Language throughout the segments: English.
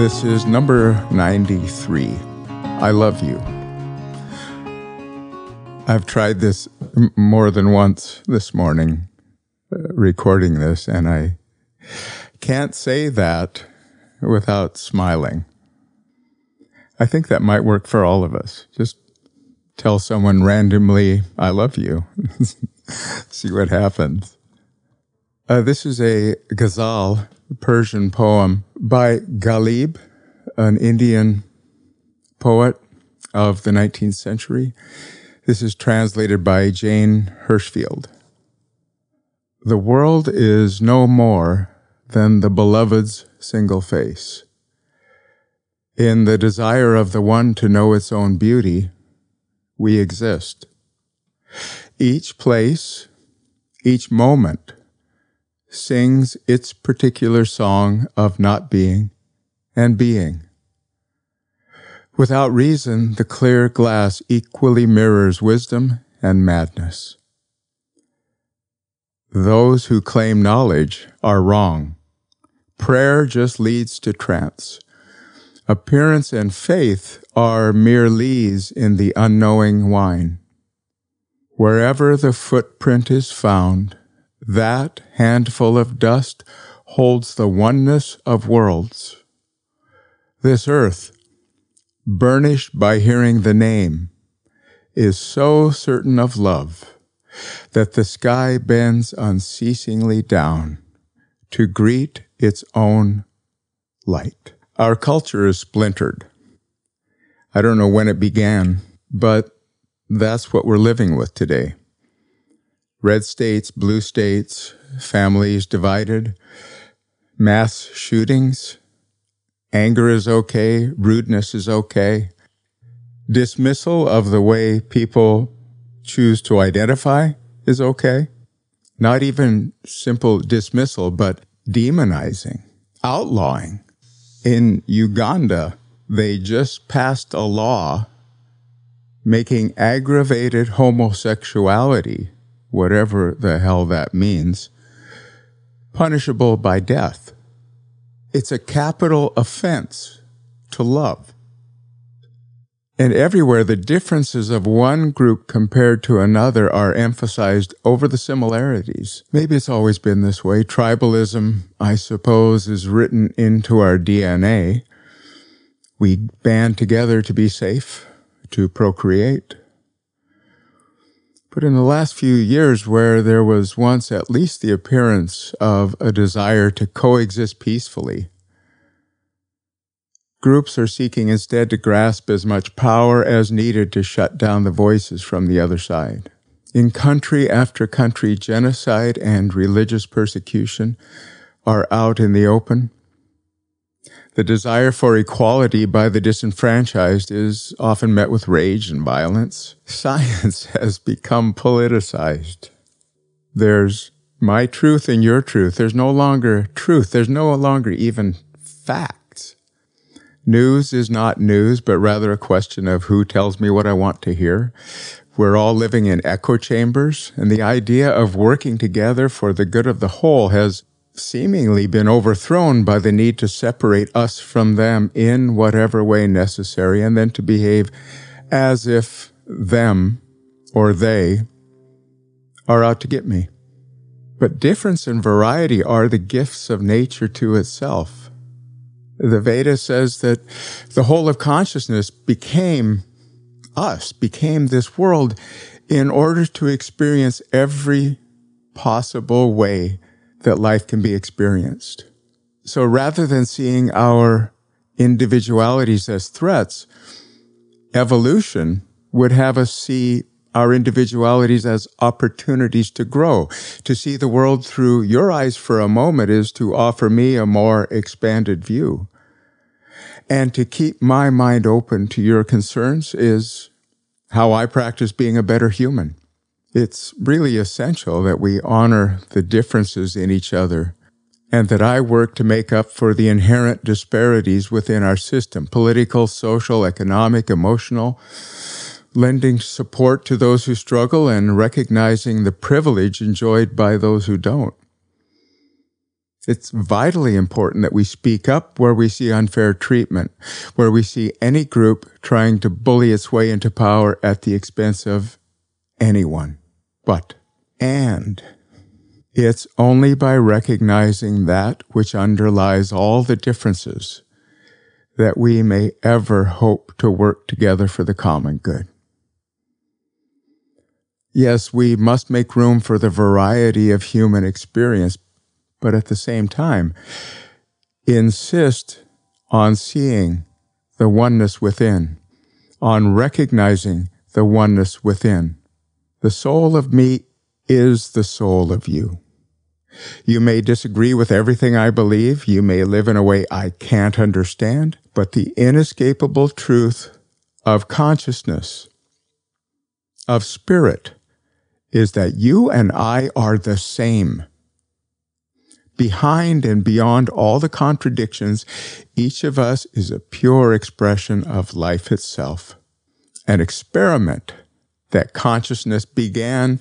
This is number 93. I love you. I've tried this m- more than once this morning, uh, recording this, and I can't say that without smiling. I think that might work for all of us. Just tell someone randomly, I love you. See what happens. Uh, this is a ghazal, Persian poem by Ghalib, an Indian poet of the 19th century. This is translated by Jane Hirshfield. The world is no more than the beloved's single face. In the desire of the one to know its own beauty, we exist. Each place, each moment sings its particular song of not being and being. Without reason, the clear glass equally mirrors wisdom and madness. Those who claim knowledge are wrong. Prayer just leads to trance. Appearance and faith are mere lees in the unknowing wine. Wherever the footprint is found, that handful of dust holds the oneness of worlds. This earth, burnished by hearing the name, is so certain of love that the sky bends unceasingly down to greet its own light. Our culture is splintered. I don't know when it began, but that's what we're living with today. Red states, blue states, families divided, mass shootings, anger is okay, rudeness is okay, dismissal of the way people choose to identify is okay. Not even simple dismissal, but demonizing, outlawing. In Uganda, they just passed a law making aggravated homosexuality, whatever the hell that means, punishable by death. It's a capital offense to love. And everywhere, the differences of one group compared to another are emphasized over the similarities. Maybe it's always been this way. Tribalism, I suppose, is written into our DNA. We band together to be safe, to procreate. But in the last few years, where there was once at least the appearance of a desire to coexist peacefully, Groups are seeking instead to grasp as much power as needed to shut down the voices from the other side. In country after country, genocide and religious persecution are out in the open. The desire for equality by the disenfranchised is often met with rage and violence. Science has become politicized. There's my truth and your truth. There's no longer truth. There's no longer even facts. News is not news, but rather a question of who tells me what I want to hear. We're all living in echo chambers, and the idea of working together for the good of the whole has seemingly been overthrown by the need to separate us from them in whatever way necessary, and then to behave as if them or they are out to get me. But difference and variety are the gifts of nature to itself. The Veda says that the whole of consciousness became us, became this world in order to experience every possible way that life can be experienced. So rather than seeing our individualities as threats, evolution would have us see our individualities as opportunities to grow. To see the world through your eyes for a moment is to offer me a more expanded view. And to keep my mind open to your concerns is how I practice being a better human. It's really essential that we honor the differences in each other and that I work to make up for the inherent disparities within our system political, social, economic, emotional, lending support to those who struggle and recognizing the privilege enjoyed by those who don't. It's vitally important that we speak up where we see unfair treatment, where we see any group trying to bully its way into power at the expense of anyone. But, and, it's only by recognizing that which underlies all the differences that we may ever hope to work together for the common good. Yes, we must make room for the variety of human experience, but at the same time, insist on seeing the oneness within, on recognizing the oneness within. The soul of me is the soul of you. You may disagree with everything I believe. You may live in a way I can't understand, but the inescapable truth of consciousness, of spirit, is that you and I are the same. Behind and beyond all the contradictions, each of us is a pure expression of life itself. An experiment that consciousness began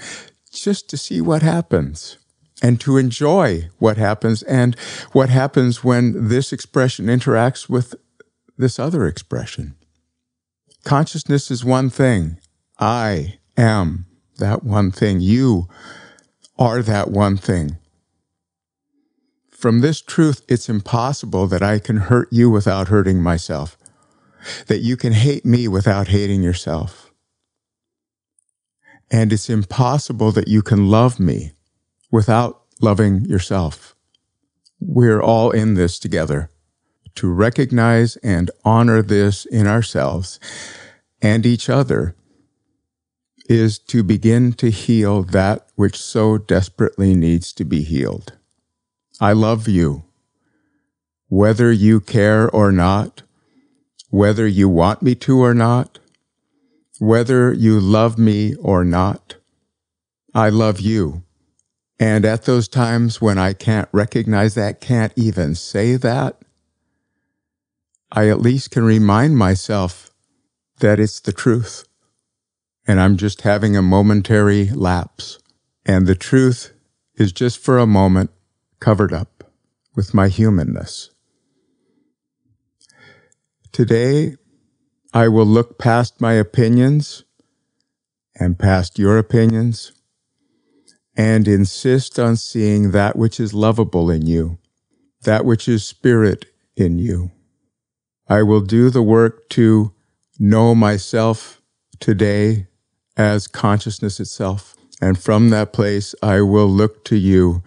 just to see what happens and to enjoy what happens and what happens when this expression interacts with this other expression. Consciousness is one thing. I am that one thing. You are that one thing. From this truth, it's impossible that I can hurt you without hurting myself, that you can hate me without hating yourself. And it's impossible that you can love me without loving yourself. We're all in this together. To recognize and honor this in ourselves and each other is to begin to heal that which so desperately needs to be healed. I love you. Whether you care or not, whether you want me to or not, whether you love me or not, I love you. And at those times when I can't recognize that, can't even say that, I at least can remind myself that it's the truth and I'm just having a momentary lapse. And the truth is just for a moment covered up with my humanness. Today, I will look past my opinions and past your opinions and insist on seeing that which is lovable in you, that which is spirit in you. I will do the work to know myself today as consciousness itself. And from that place, I will look to you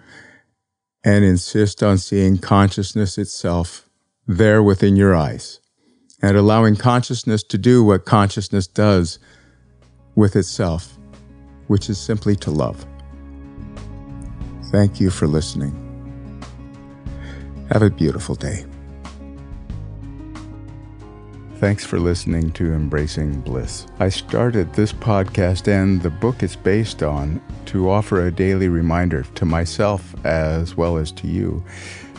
and insist on seeing consciousness itself there within your eyes and allowing consciousness to do what consciousness does with itself, which is simply to love. Thank you for listening. Have a beautiful day. Thanks for listening to Embracing Bliss. I started this podcast and the book it's based on to offer a daily reminder to myself as well as to you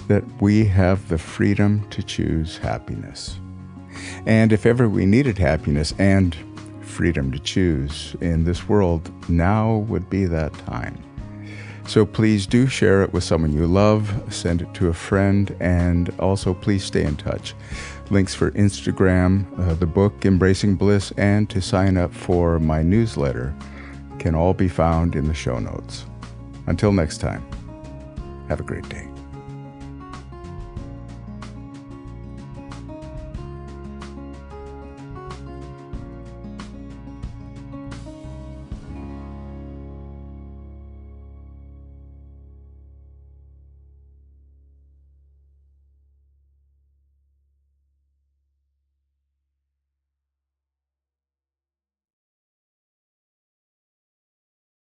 that we have the freedom to choose happiness. And if ever we needed happiness and freedom to choose in this world, now would be that time. So please do share it with someone you love, send it to a friend, and also please stay in touch links for Instagram, uh, the book Embracing Bliss, and to sign up for my newsletter can all be found in the show notes. Until next time, have a great day.